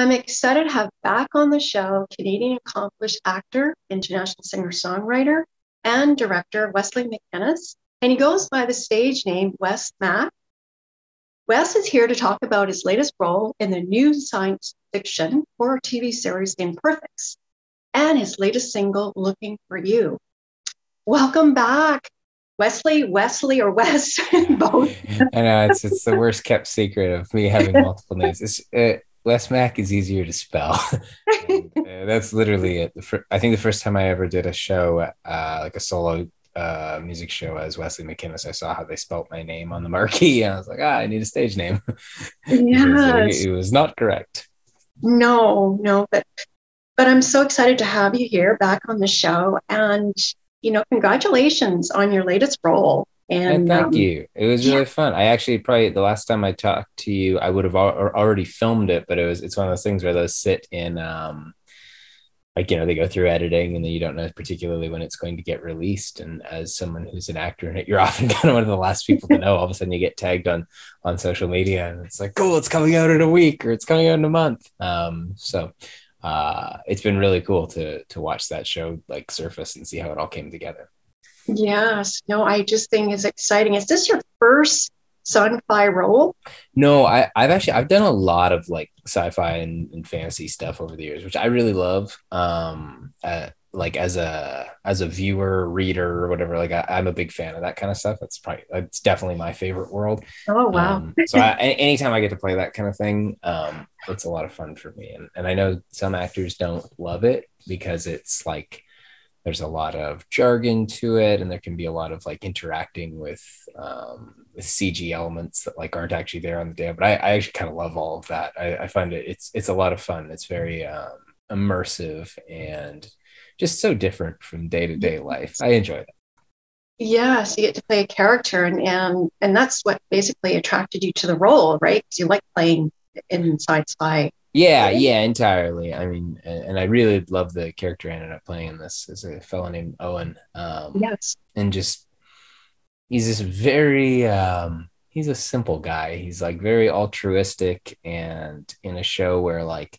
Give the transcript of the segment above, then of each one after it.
I'm excited to have back on the show Canadian accomplished actor, international singer songwriter, and director Wesley MacInnes, and he goes by the stage name Wes Mac. Wes is here to talk about his latest role in the new science fiction horror TV series Imperfects and his latest single, Looking for You. Welcome back, Wesley, Wesley, or Wes, both. I know it's it's the worst kept secret of me having multiple names. It's uh, Wes Mac is easier to spell. and, uh, that's literally it. I think the first time I ever did a show, uh, like a solo uh, music show as Wesley MacInnes, I saw how they spelt my name on the marquee, and I was like, ah, I need a stage name. Yes. it was not correct. No, no, but but I'm so excited to have you here back on the show, and you know, congratulations on your latest role. And, And thank um, you. It was really fun. I actually probably the last time I talked to you, I would have al- already filmed it, but it was it's one of those things where those sit in um like you know they go through editing and then you don't know particularly when it's going to get released and as someone who's an actor in it you're often kind of one of the last people to know all of a sudden you get tagged on on social media and it's like cool it's coming out in a week or it's coming out in a month um so uh it's been really cool to to watch that show like surface and see how it all came together Yes, no, I just think it's exciting. Is this your first sci-fi role? No, I, I've actually I've done a lot of like sci-fi and, and fantasy stuff over the years, which I really love. Um, uh, like as a as a viewer, reader, or whatever. Like I, I'm a big fan of that kind of stuff. That's probably it's definitely my favorite world. Oh wow. Um, so I, anytime I get to play that kind of thing, um, it's a lot of fun for me. And and I know some actors don't love it because it's like there's a lot of jargon to it, and there can be a lot of like interacting with um, with CG elements that like aren't actually there on the day. But I, I actually kind of love all of that. I, I find it it's it's a lot of fun. It's very um, immersive and just so different from day to day life. I enjoy that. Yes, you get to play a character, and and and that's what basically attracted you to the role, right? Because you like playing in sci-fi. Yeah, yeah, entirely. I mean, and, and I really love the character I ended up playing in this is a fellow named Owen. Um, Yes. and just he's this very um he's a simple guy. He's like very altruistic and in a show where like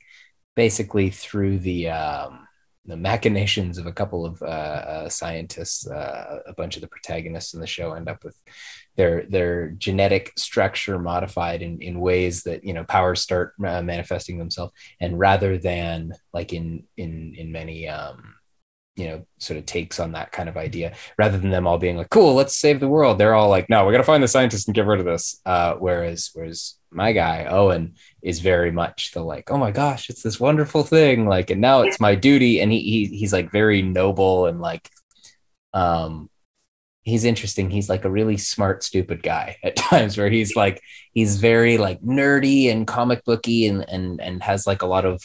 basically through the um the machinations of a couple of uh, uh, scientists, uh, a bunch of the protagonists in the show end up with their their genetic structure modified in, in ways that you know powers start uh, manifesting themselves, and rather than like in in in many um, you know sort of takes on that kind of idea, rather than them all being like, "Cool, let's save the world," they're all like, "No, we got to find the scientists and get rid of this." Uh, whereas whereas my guy Owen is very much the like, oh my gosh, it's this wonderful thing, like, and now it's my duty. And he, he he's like very noble and like, um, he's interesting. He's like a really smart, stupid guy at times where he's like, he's very like nerdy and comic booky and and and has like a lot of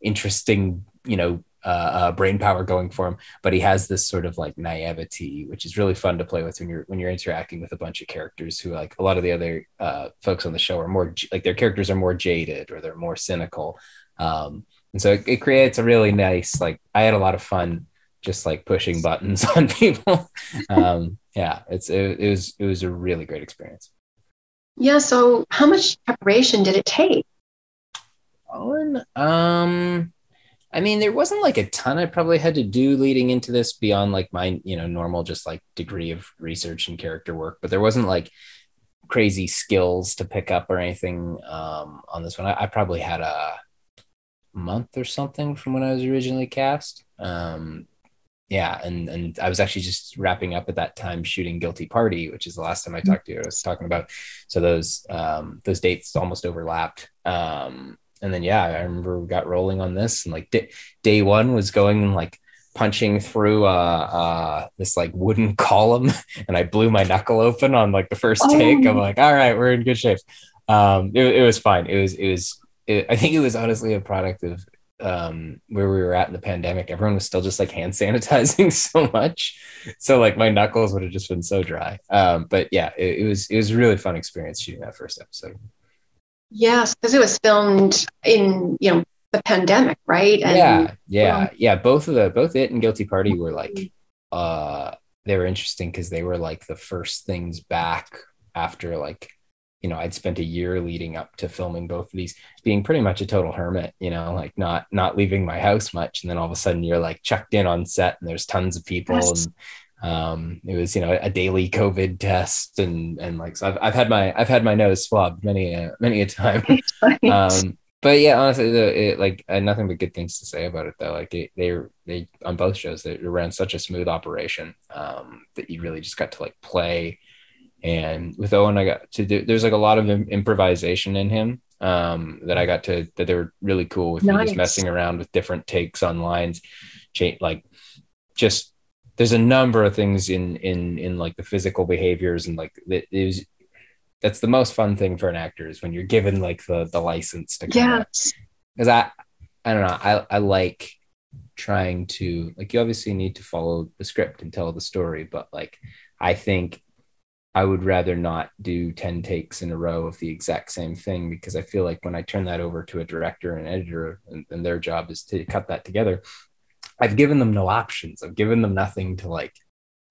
interesting, you know, uh, uh, brain power going for him, but he has this sort of like naivety, which is really fun to play with when you're when you're interacting with a bunch of characters who like a lot of the other uh, folks on the show are more like their characters are more jaded or they're more cynical, um, and so it, it creates a really nice like I had a lot of fun just like pushing buttons on people. um, yeah, it's it, it was it was a really great experience. Yeah. So, how much preparation did it take? Owen, um, I mean, there wasn't like a ton I probably had to do leading into this beyond like my, you know, normal just like degree of research and character work, but there wasn't like crazy skills to pick up or anything um, on this one. I, I probably had a month or something from when I was originally cast. Um, yeah, and and I was actually just wrapping up at that time shooting Guilty Party, which is the last time I talked to you. I was talking about so those um, those dates almost overlapped. Um, and then yeah, I remember we got rolling on this, and like day, day one was going like punching through uh, uh, this like wooden column, and I blew my knuckle open on like the first Oh. take. I'm like, all right, we're in good shape. Um, it, it was fine. It was it was. It, I think it was honestly a product of um where we were at in the pandemic everyone was still just like hand sanitizing so much so like my knuckles would have just been so dry um but yeah it, it was it was a really fun experience shooting that first episode Yes, because it was filmed in you know the pandemic, right? And, yeah, yeah, well, yeah. Both of the both it and Guilty Party were like uh they were interesting because they were like the first things back after like you know I'd spent a year leading up to filming both of these being pretty much a total hermit you know like not not leaving my house much and then all of a sudden you're like chucked in on set and there's tons of people yes. and um it was you know a daily covid test and and like so I've, I've had my I've had my nose swabbed many a many a time um but yeah, honestly, the, it, like uh, nothing but good things to say about it though. Like it, they they on both shows they ran such a smooth operation um, that you really just got to like play. And with Owen, I got to do. There's like a lot of improvisation in him um, that I got to that they were really cool with nice. me just messing around with different takes on lines, change like just there's a number of things in in in like the physical behaviors and like it, it was that's the most fun thing for an actor is when you're given like the the license to yeah because i i don't know i i like trying to like you obviously need to follow the script and tell the story but like i think i would rather not do 10 takes in a row of the exact same thing because i feel like when i turn that over to a director and editor and, and their job is to cut that together i've given them no options. I've given them nothing to like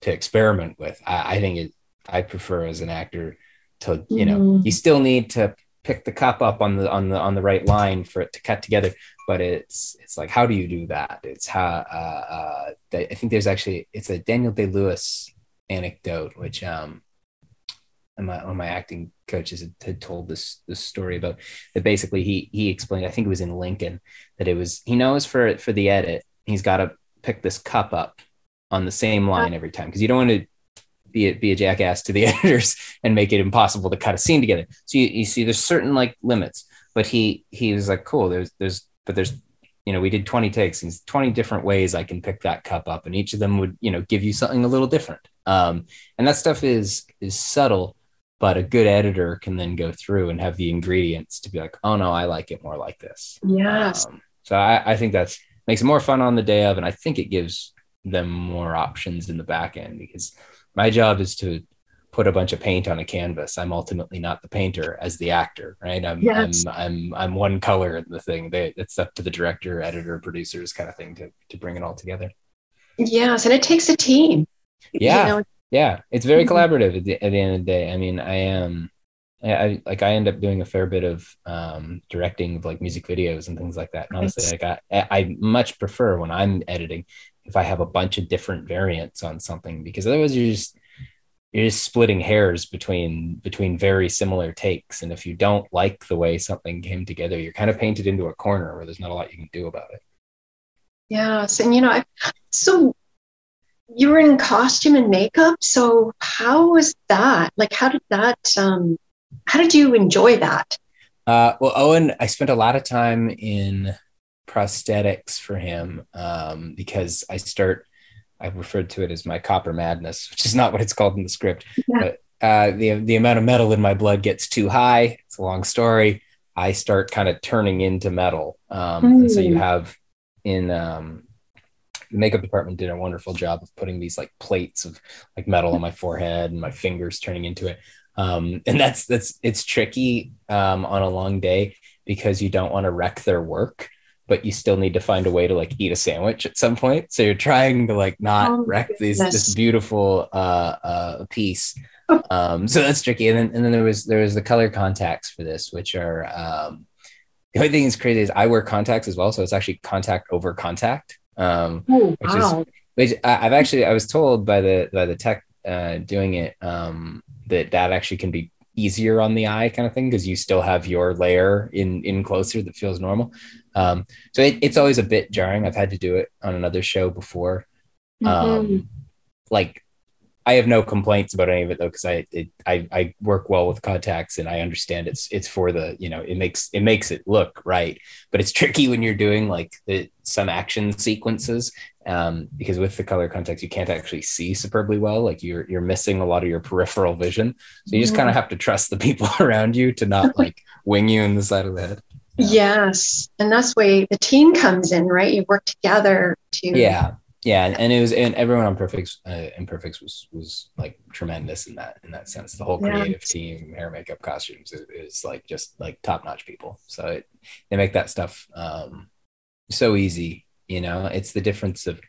to experiment with. I, I think it i prefer as an actor to you know mm-hmm. you still need to pick the cup up on the on the on the right line for it to cut together but it's it's like how do you do that? It's how uh, uh i think there's actually it's a daniel day lewis anecdote which um my, one of my acting coaches had, had, told this this story about that basically he he explained i think it was in lincoln that it was he knows for for the edit he's got to pick this cup up on the same line every time because you don't want to be a, be a jackass to the editors and make it impossible to cut a scene together. So you, you see, there's certain like limits, but he he was like, cool. There's there's but there's you know we did 20 takes and 20 different ways I can pick that cup up, and each of them would you know give you something a little different. Um, and that stuff is is subtle, but a good editor can then go through and have the ingredients to be like, oh no, I like it more like this. Yes. Um, so I, I think that's makes it more fun on the day of, and I think it gives them more options in the back end because my job is to put a bunch of paint on a canvas. I'm ultimately not the painter as the actor, right? I'm yes. I'm, I'm I'm one color in the thing. They, it's up to the director, editor, producers kind of thing to to bring it all together. Yes, and it takes a team. Yeah, you know? yeah, it's very mm-hmm. collaborative at the, at the end of the day. I mean, I am. I, I, like I end up doing a fair bit of um, directing of like music videos and things like that. And honestly, like I, I much prefer when I'm editing if I have a bunch of different variants on something because otherwise you're just you're just splitting hairs between between very similar takes. And if you don't like the way something came together you're kind of painted into a corner where there's not a lot you can do about it. Yes and you know I, so you were in costume and makeup. So how was that? Like how did that um how did you enjoy that uh well owen i spent a lot of time in prosthetics for him um, because I start. I referred to it as my copper madness, which is not what it's called in the script. Yeah. But uh, the the amount of metal in my blood gets too high. It's a long story. I start kind of turning into metal, um, mm. and so you hmm. have in um, the makeup department did a wonderful job of putting these like plates of like metal on my forehead and my fingers turning into it. Um, and that's that's it's tricky um, on a long day because you don't want to wreck their work but you still need to find a way to like eat a sandwich at some point. So you're trying to like not oh wreck these this beautiful uh, uh, piece. Um, so that's tricky. And then and then there was there was the color contacts for this, which are um, the only thing that's crazy is I wear contacts as well, so it's actually contact over contact. Um, oh, which wow. is which I've actually I was told by the by the tech uh, doing it um, that that actually can be easier on the eye kind of thing because you still have your layer in in closer that feels normal. Um, so it, it's always a bit jarring. I've had to do it on another show before. Mm-hmm. um, like I have no complaints about any of it though, because I, it, I I work well with contacts and I understand it's it's for the you know it makes it makes it look right, but it's tricky when you're doing like the, some action sequences um, because with the color contacts you can't actually see superbly well, like you're you're missing a lot of your peripheral vision, so you just kind of have to trust the people around you to not like wing you in the side of the head. Yeah. Yes, and that's why the team comes in, right? You work together to yeah yeah, and it was and everyone on Perfects uh, Imperfects was was like tremendous in that in that sense. The whole creative yeah. team, hair, makeup, costumes is, is like just like top notch people. So it, they make that stuff um, so easy. You know, it's the difference of.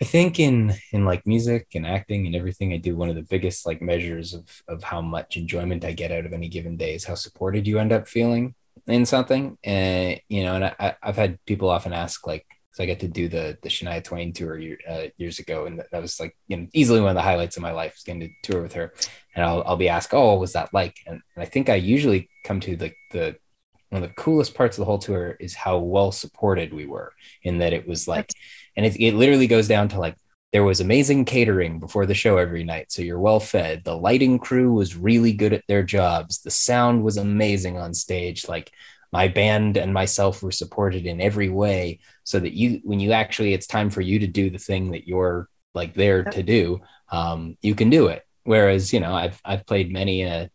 I think in in like music and acting and everything I do, one of the biggest like measures of of how much enjoyment I get out of any given day is how supported you end up feeling in something. And you know, and I, I've had people often ask like so I got to do the the Shania Twain tour year, uh, years ago, and that was like you know easily one of the highlights of my life was getting to tour with her. And I'll I'll be asked, oh, what was that like? And, and I think I usually come to like the one of the coolest parts of the whole tour is how well supported we were in that it was like, and it, it literally goes down to like there was amazing catering before the show every night so you're well fed. The lighting crew was really good at their jobs. The sound was amazing on stage. Like my band and myself were supported in every way so that you when you actually it's time for you to do the thing that you're like there to do um, you can do it. Whereas you know i've i've played many a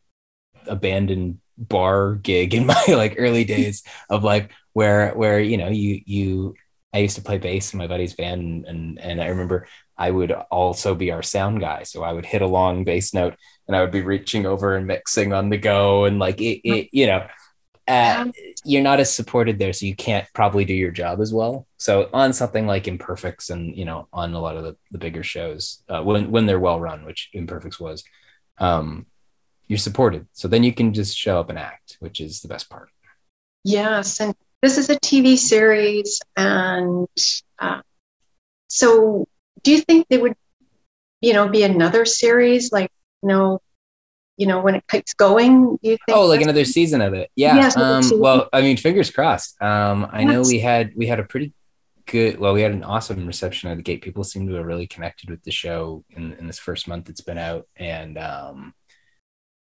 abandoned bar gig in my like early days of like where where you know you you I used to play bass in my buddy's band and and I remember I would also be our sound guy. So I would hit a long bass note and I would be reaching over and mixing on the go and like it, it you know uh, you're not as supported there, so you can't probably do your job as well. So on something like Imperfects, and you know, on a lot of the, the bigger shows, uh, when when they're well run, which Imperfects was, um, you're supported. So then you can just show up and act, which is the best part. Yes, and this is a TV series, and uh, so do you think there would, you know, be another series like you know you know, when it keeps going? Do you think? Oh, like another season of it? Yeah. Yes, um, well, I mean, fingers crossed. Um, I yes. know we had we had a pretty good. Well, we had an awesome reception at the gate. People seem to have really connected with the show in, in this first month it's been out, and um,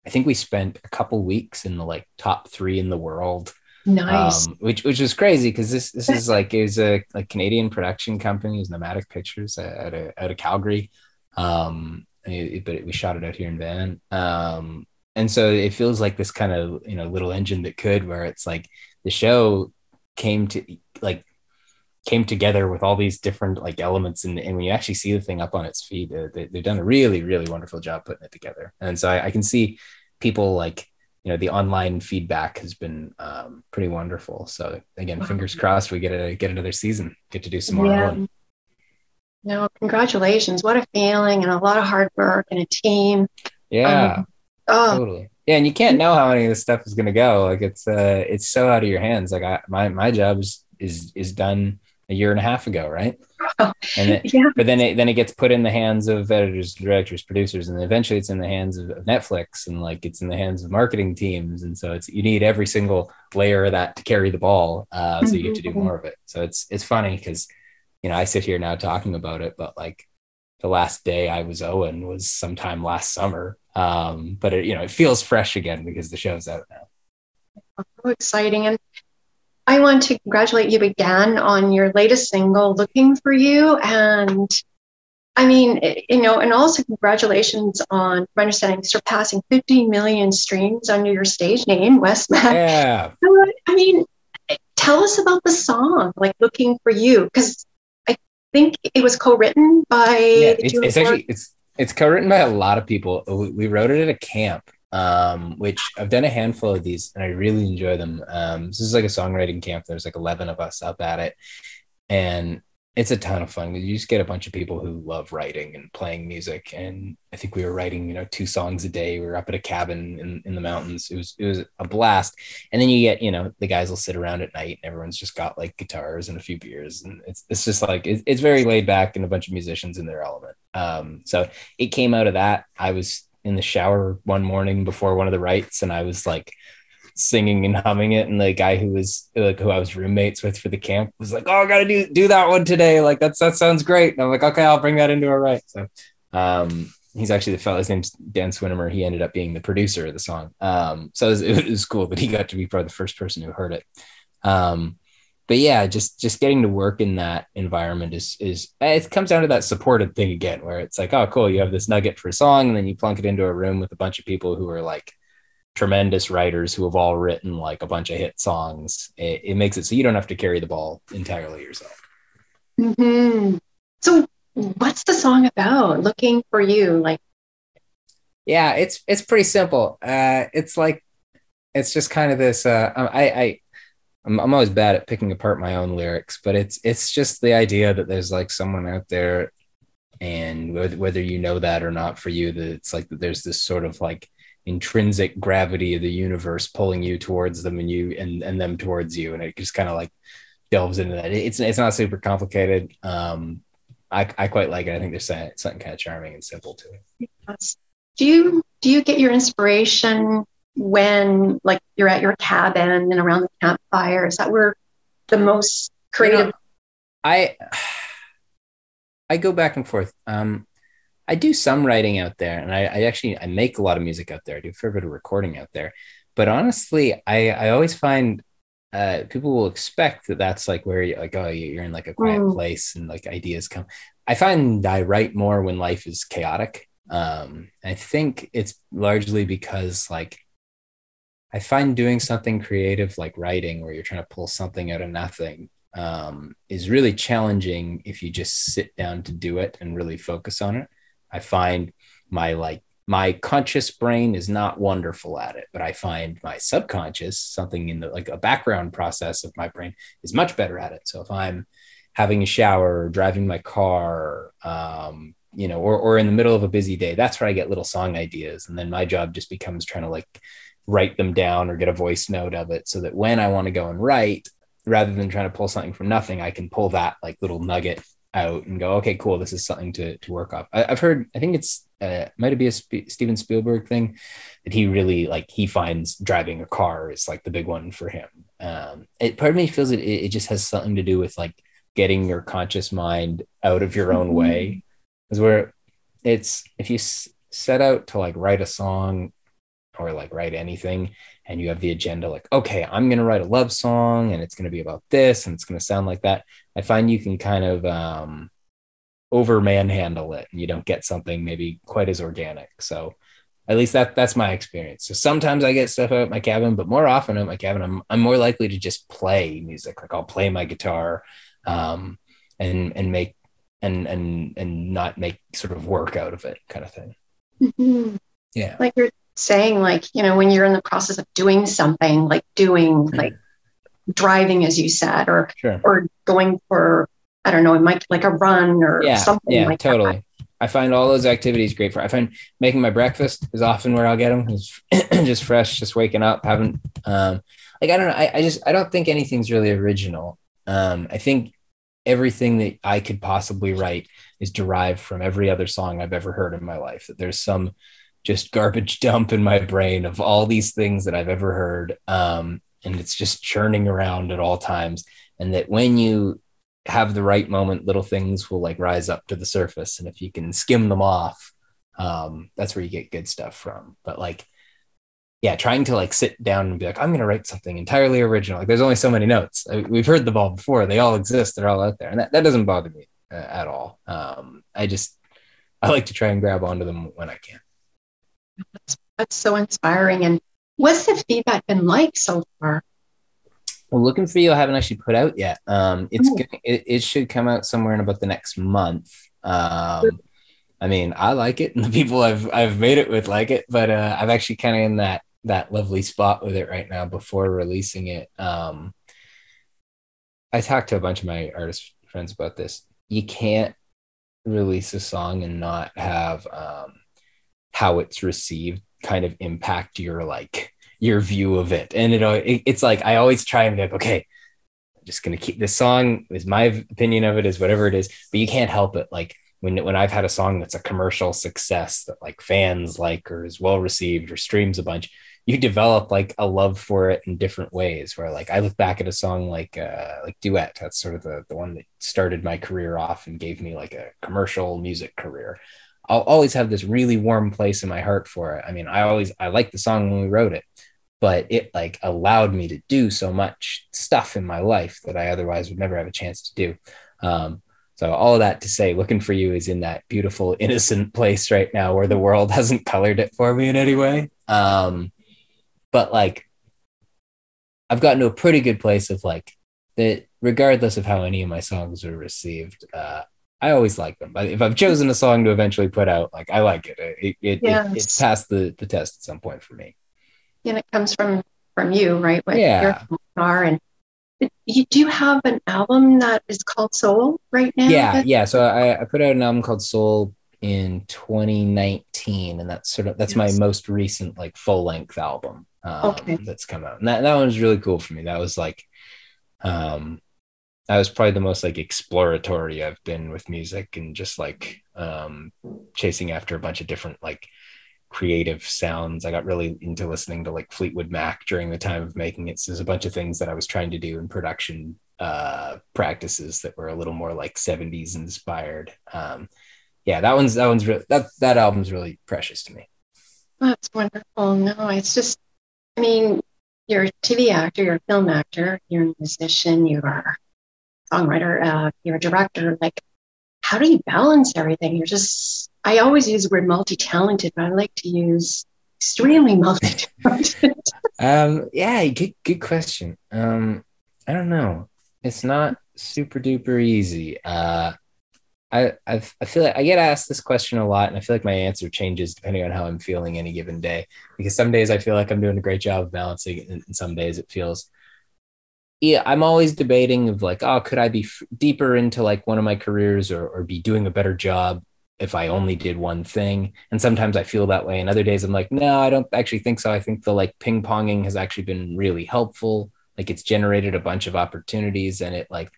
I think we spent a couple weeks in the like top three in the world. Nice. Um, which which was crazy because this this is like it was a like Canadian production company, is Nomadic Pictures out of out of Calgary. Um, but we shot it out here in Van. Um, and so it feels like this kind of you know little engine that could, where it's like the show came to like came together with all these different like elements and, and when you actually see the thing up on its feet uh, they, have done a really really wonderful job putting it together and so I, I, can see people like you know the online feedback has been um, pretty wonderful so again fingers crossed we get a get another season get to do some more yeah. No, congratulations. What a feeling and a lot of hard work and a team. Yeah. Um, oh. Totally. Yeah, and you can't know how any of this stuff is going to go. Like it's uh it's so out of your hands. Like I my my job is is is done a year and a half ago, right? Oh, and it, yeah. but then it then it gets put in the hands of editors, directors, producers, and eventually it's in the hands of, Netflix and like it's in the hands of marketing teams. And so it's you need every single layer of that to carry the ball. Uh, so you have to do mm-hmm. more of it. So it's it's funny because you know, I sit here now talking about it, but like the last day I was Owen was sometime last summer. Um, but it, you know, it feels fresh again because the show's out now. So exciting. And I want to congratulate you again on your latest single, Looking for You. And I mean, you know, and also congratulations on, my understanding, surpassing 50 million streams under your stage name, Wes Mac. Yeah. I mean, tell us about the song, like Looking for You, because I think it was co-written by. Yeah, it's, it's actually it's it's co-written by a lot of people. We, we wrote it at a camp, um, which I've done a handful of these, and I really enjoy them. Um, this is like a songwriting camp. There's like eleven of us up at it, and it's a ton of fun. You just get a bunch of people who love writing and playing music. And I think we were writing, you know, two songs a day. We were up at a cabin in, in the mountains. It was it was a blast. And then you get, you know, the guys will sit around at night and everyone's just got like guitars and a few beers. And it's it's just like it's, it's very laid back and a bunch of musicians in their element. Um, so it came out of that. I was in the shower one morning before one of the writes, and I was like singing and humming it. And the guy who was like who I was roommates with for the camp was like, "Oh, I gotta do do that one today. Like that's that sounds great." And I'm like, "Okay, I'll bring that into a right." So, um, he's actually the fellow. His name's Dan Swinimer. He ended up being the producer of the song. Um, so it was, it was cool that he got to be probably the first person who heard it. Um, but yeah, just just getting to work in that environment is is it comes down to that supported thing again, where it's like, oh, cool, you have this nugget for a song, and then you plunk it into a room with a bunch of people who are like tremendous writers who have all written like a bunch of hit songs. It, it, makes it so you don't have to carry the ball entirely yourself. Mm-hmm. So, what's the song about? Looking for you, like. Yeah, it's it's pretty simple. Uh, it's like, it's just kind of this. Uh, I I I'm, I'm always bad at picking apart my own lyrics, but it's it's just the idea that there's like someone out there, and whether, you know that or not, for you, that it's like that there's this sort of like intrinsic gravity of the universe pulling you towards them and you and and them towards you, and it just kind of like delves into that. It's it's not super complicated. Um, I I quite like it. I think there's something kind of charming and simple to it. Do you do you get your inspiration when like you're at your cabin and around the campfire? Is that where the most creative? You know, I I go back and forth. Um, I do some writing out there, and I, I, actually I make a lot of music out there. I do a fair bit of recording out there, but honestly, I I always find uh, people will expect that that's like where you like oh you're in like a quiet mm. place and like ideas come. I find I write more when life is chaotic. Um, I think it's largely because like I find doing something creative like writing, where you're trying to pull something out of nothing, um, is really challenging if you just sit down to do it and really focus on it. I find my like my conscious brain is not wonderful at it, but I find my subconscious, something in the like a background process of my brain, is much better at it. So if I'm having a shower or driving my car, um, you know, or, or in the middle of a busy day, that's where I get little song ideas. And then my job just becomes trying to like write them down or get a voice note of it so that when I want to go and write, rather than trying to pull something from nothing, I can pull that like little nugget out and go, okay, cool, this is something to, to work off. I, have heard, I think it's, uh, might it be a Sp- Steven Spielberg thing that he really like, he finds driving a car is like the big one for him. Um, it part of me feels it, it just has something to do with like getting your conscious mind out of your own mm-hmm. way. Is where it's, if you s- set out to like write a song or like write anything and you have the agenda like okay i'm going to write a love song and it's going to be about this and it's going to sound like that i find you can kind of um, over manhandle it and you don't get something maybe quite as organic so at least that that's my experience. So sometimes i get stuff out my cabin but more often at my cabin i'm, I'm more likely to just play music like i'll play my guitar um, and and make and and and not make sort of work out of it kind of thing. Mm-hmm. yeah. Like you're saying like you know when you're in the process of doing something like doing mm-hmm. like driving as you said or sure. or going for i don't know it might like a run or yeah, something yeah like totally that. i find all those activities great for i find making my breakfast is often where i'll get them it's just fresh just waking up haven't um like i don't know I, I just i don't think anything's really original um i think everything that i could possibly write is derived from every other song i've ever heard in my life that there's some just garbage dump in my brain of all these things that I've ever heard. Um, and it's just churning around at all times. And that when you have the right moment, little things will like rise up to the surface. And if you can skim them off, um, that's where you get good stuff from. But like, yeah, trying to like sit down and be like, I'm going to write something entirely original. Like, there's only so many notes. I, we've heard them all before. They all exist. They're all out there, and that, that doesn't bother me uh, at all. Um, I just I like to try and grab onto them when I can. That's, that's so inspiring. And what's the feedback been like so far? Well, looking for you, I haven't actually put out yet. Um, it's oh. gonna, it, it should come out somewhere in about the next month. Um, I mean, I like it, and the people I've I've made it with like it, but uh, I'm actually kind of in that that lovely spot with it right now before releasing it. Um, I talked to a bunch of my artist friends about this. You can't release a song and not have um, how it's received kind of impact your like your view of it. And it, it it's like i always try and be like okay i'm just gonna keep this song is my opinion of it is whatever it is but you can't help it. Like when when i've had a song that's a commercial success that like fans like or is well received or streams a bunch you develop like a love for it in different ways where like i look back at a song like uh like duet. That's sort of the, the one that started my career off and gave me like a commercial music career I'll always have this really warm place in my heart for it. I mean, I always I liked the song when we wrote it, but it like allowed me to do so much stuff in my life that I otherwise would never have a chance to do. Um, so all of that to say, looking for you is in that beautiful, innocent place right now where the world hasn't colored it for me in any way. Um, but like, I've gotten to a pretty good place of like that regardless of how any of my songs are received, uh, I always like them. But if I've chosen a song to eventually put out, like I like it. It it, yes. it, it passed the, the test at some point for me. And it comes from from you, right? What yeah. Your and you do have an album that is called Soul right now. Yeah, yeah. So I, I put out an album called Soul in 2019, and that's sort of that's yes. my most recent like full length album um, okay. that's come out. And that that one was really cool for me. That was like, um, that was probably the most like exploratory I've been with music and just like um, chasing after a bunch of different like creative sounds. I got really into listening to like Fleetwood Mac during the time of making it. So there's a bunch of things that I was trying to do in production uh, practices that were a little more like 70s inspired. Um, yeah, that one's that one's really that that album's really precious to me. That's wonderful. No, it's just I mean, you're a TV actor, you're a film actor, you're a musician, you are songwriter, uh, you're a director. Like, how do you balance everything? You're just I always use the word multi-talented, but I like to use extremely multi-talented. um, yeah, good good question. Um, I don't know. It's not super duper easy. Uh, I I've, I feel like I get asked this question a lot, and I feel like my answer changes depending on how I'm feeling any given day. Because some days I feel like I'm doing a great job of balancing, and some days it feels. Yeah, I'm always debating of like, oh, could I be f- deeper into like one of my careers, or or be doing a better job if I only did one thing. And sometimes I feel that way. And other days I'm like, no, I don't actually think so. I think the like ping ponging has actually been really helpful. Like it's generated a bunch of opportunities and it like,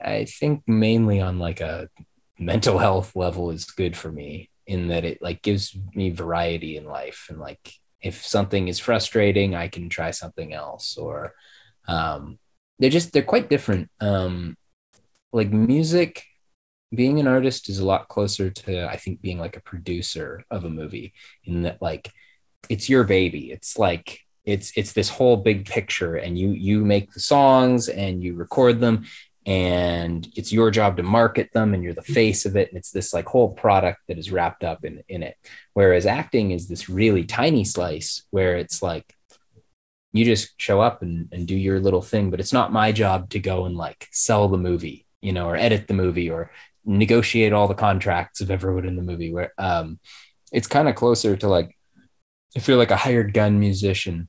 I think mainly on like a mental health level is good for me in that it like gives me variety in life. And like, if something is frustrating, I can try something else or, um, they're just, they're quite different. Um, like music being an artist is a lot closer to i think being like a producer of a movie in that like it's your baby. It's like it's it's this whole big picture and you you make the songs and you record them and it's your job to market them and you're the face of it and it's this like whole product that is wrapped up in in it. Whereas acting is this really tiny slice where it's like you just show up and, and do your little thing but it's not my job to go and like sell the movie you know or edit the movie or negotiate all the contracts of everyone in the movie where um it's kind of closer to like if you're like a hired gun musician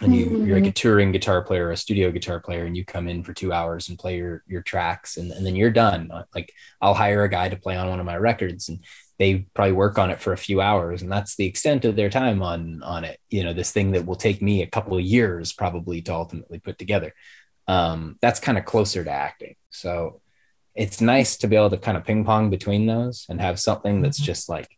and you, mm-hmm. you're like a touring guitar player or a studio guitar player and you come in for two hours and play your your tracks and, and then you're done like i'll hire a guy to play on one of my records and they probably work on it for a few hours and that's the extent of their time on on it you know this thing that will take me a couple of years probably to ultimately put together um, that's kind of closer to acting so it's nice to be able to kind of ping pong between those and have something that's mm-hmm. just like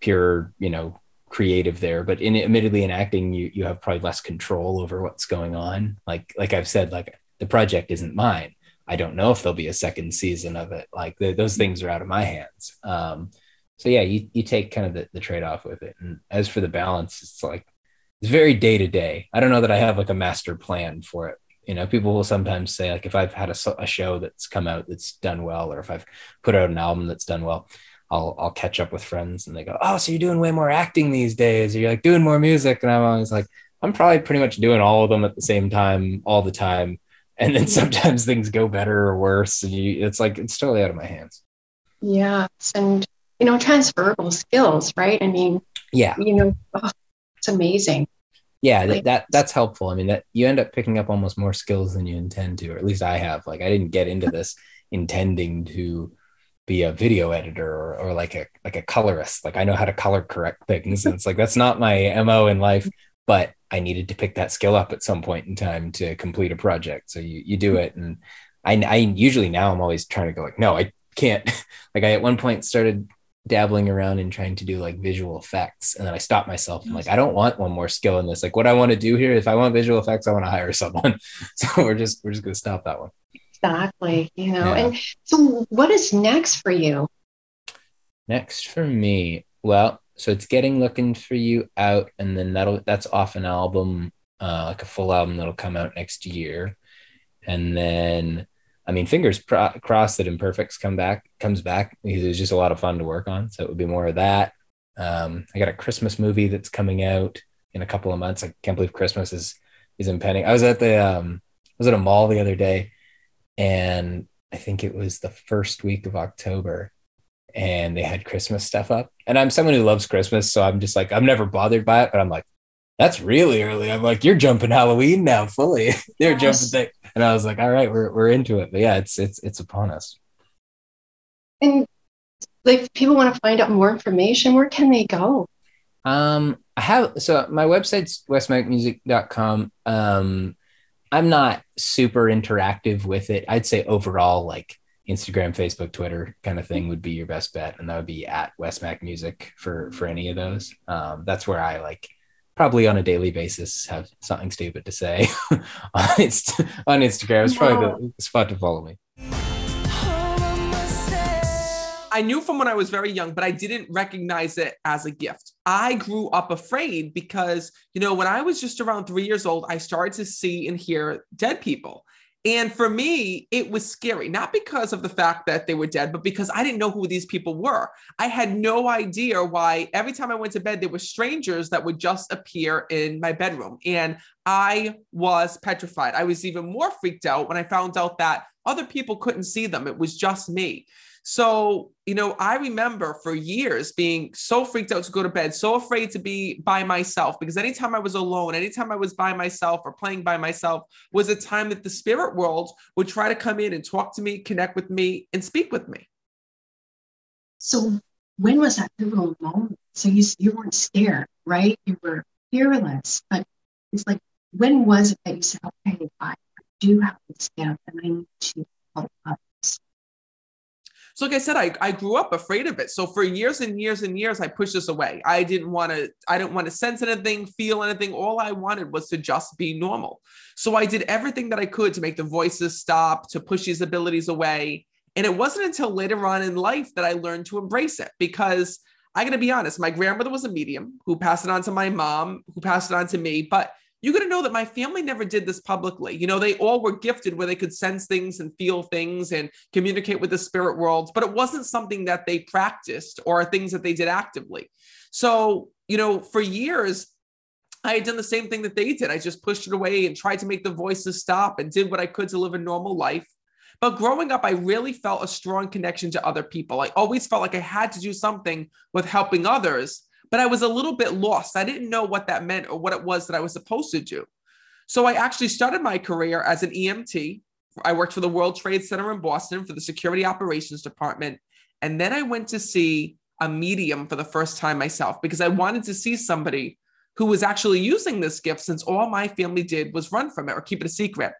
pure, you know, creative there. But in admittedly in acting, you you have probably less control over what's going on. Like like I've said, like the project isn't mine. I don't know if there'll be a second season of it. Like the, those things are out of my hands. Um, so yeah, you you take kind of the, the trade off with it. And as for the balance, it's like it's very day to day. I don't know that I have like a master plan for it you know people will sometimes say like if i've had a, a, show that's come out that's done well or if i've put out an album that's done well i'll i'll catch up with friends and they go oh so you're doing way more acting these days or you're like doing more music and i'm always like i'm probably pretty much doing all of them at the same time all the time and then sometimes things go better or worse and you, it's like it's totally out of my hands. Yes and you know transferable skills right? I mean yeah. you know oh, it's amazing. Yeah that, that that's helpful. I mean that you end up picking up almost more skills than you intend to or at least i have. Like i didn't get into this intending to be a video editor or, or like a like a colorist. Like i know how to color correct things and it's like that's not my mo in life but i needed to pick that skill up at some point in time to complete a project. So you, you do hmm. it and I, I usually now i'm always trying to go like no i can't. Like i at one point started dabbling around and trying to do like visual effects and then i stopped myself. I'm like i don't want one more skill in this. Like what i want to do here if i want visual effects i want to hire someone. So we're just we're just going to stop that one. Exactly you know yeah. and so what is next for you? Next for me well so it's getting looking for you out and then that'll that's off an album uh, like a full album that'll come out next year and then I mean, fingers pro- crossed that Imperfects come back comes back because it's just a lot of fun to work on. So it would be more of that. Um, I got a Christmas movie that's coming out in a couple of months. I can't believe Christmas is is impending. I was at the um, i was at a mall the other day, and I think it was the first week of October, and they had Christmas stuff up. And I'm someone who loves Christmas, so I'm just like I'm never bothered by it, but I'm like, that's really early. I'm like, you're jumping Halloween now fully. They're jumping, th-. and I was like, all right, we're we're into it. But yeah, it's it's it's upon us. And like, people want to find out more information, where can they go? Um, I have so my website's wesmackmusic.com. Um, I'm not super interactive with it. I'd say overall, like Instagram, Facebook, Twitter kind of thing would be your best bet, and that would be at Wes Mack Music for for any of those. Um, that's where I like probably on a daily basis have something stupid to say on, Inst- on Instagram. It's probably the spot to follow me. I knew from when I was very young, but I didn't recognize it as a gift. I grew up afraid because, you know, when I was just around three years old, I started to see and hear dead people. And for me, it was scary, not because of the fact that they were dead, but because I didn't know who these people were. I had no idea why every time I went to bed, there were strangers that would just appear in my bedroom. And I was petrified. I was even more freaked out when I found out that other people couldn't see them. It was just me. So, you know, I remember for years being so freaked out to go to bed, so afraid to be by myself because anytime I was alone, anytime I was by myself or playing by myself was a time that the spirit world would try to come in and talk to me, connect with me, and speak with me. So, when was that pivotal moment? So, you, you weren't scared, right? You were fearless, but it's like, when was it that you said, okay, I do have this gift and I need to help others? So, like I said, I, I grew up afraid of it. So for years and years and years, I pushed this away. I didn't want to, I didn't want to sense anything, feel anything. All I wanted was to just be normal. So I did everything that I could to make the voices stop, to push these abilities away. And it wasn't until later on in life that I learned to embrace it because I gotta be honest, my grandmother was a medium who passed it on to my mom, who passed it on to me. But you got to know that my family never did this publicly. You know, they all were gifted where they could sense things and feel things and communicate with the spirit worlds, but it wasn't something that they practiced or things that they did actively. So, you know, for years, I had done the same thing that they did. I just pushed it away and tried to make the voices stop and did what I could to live a normal life. But growing up, I really felt a strong connection to other people. I always felt like I had to do something with helping others but I was a little bit lost. I didn't know what that meant or what it was that I was supposed to do. So I actually started my career as an EMT. I worked for the World Trade Center in Boston for the Security Operations Department. And then I went to see a medium for the first time myself because I wanted to see somebody who was actually using this gift since all my family did was run from it or keep it a secret.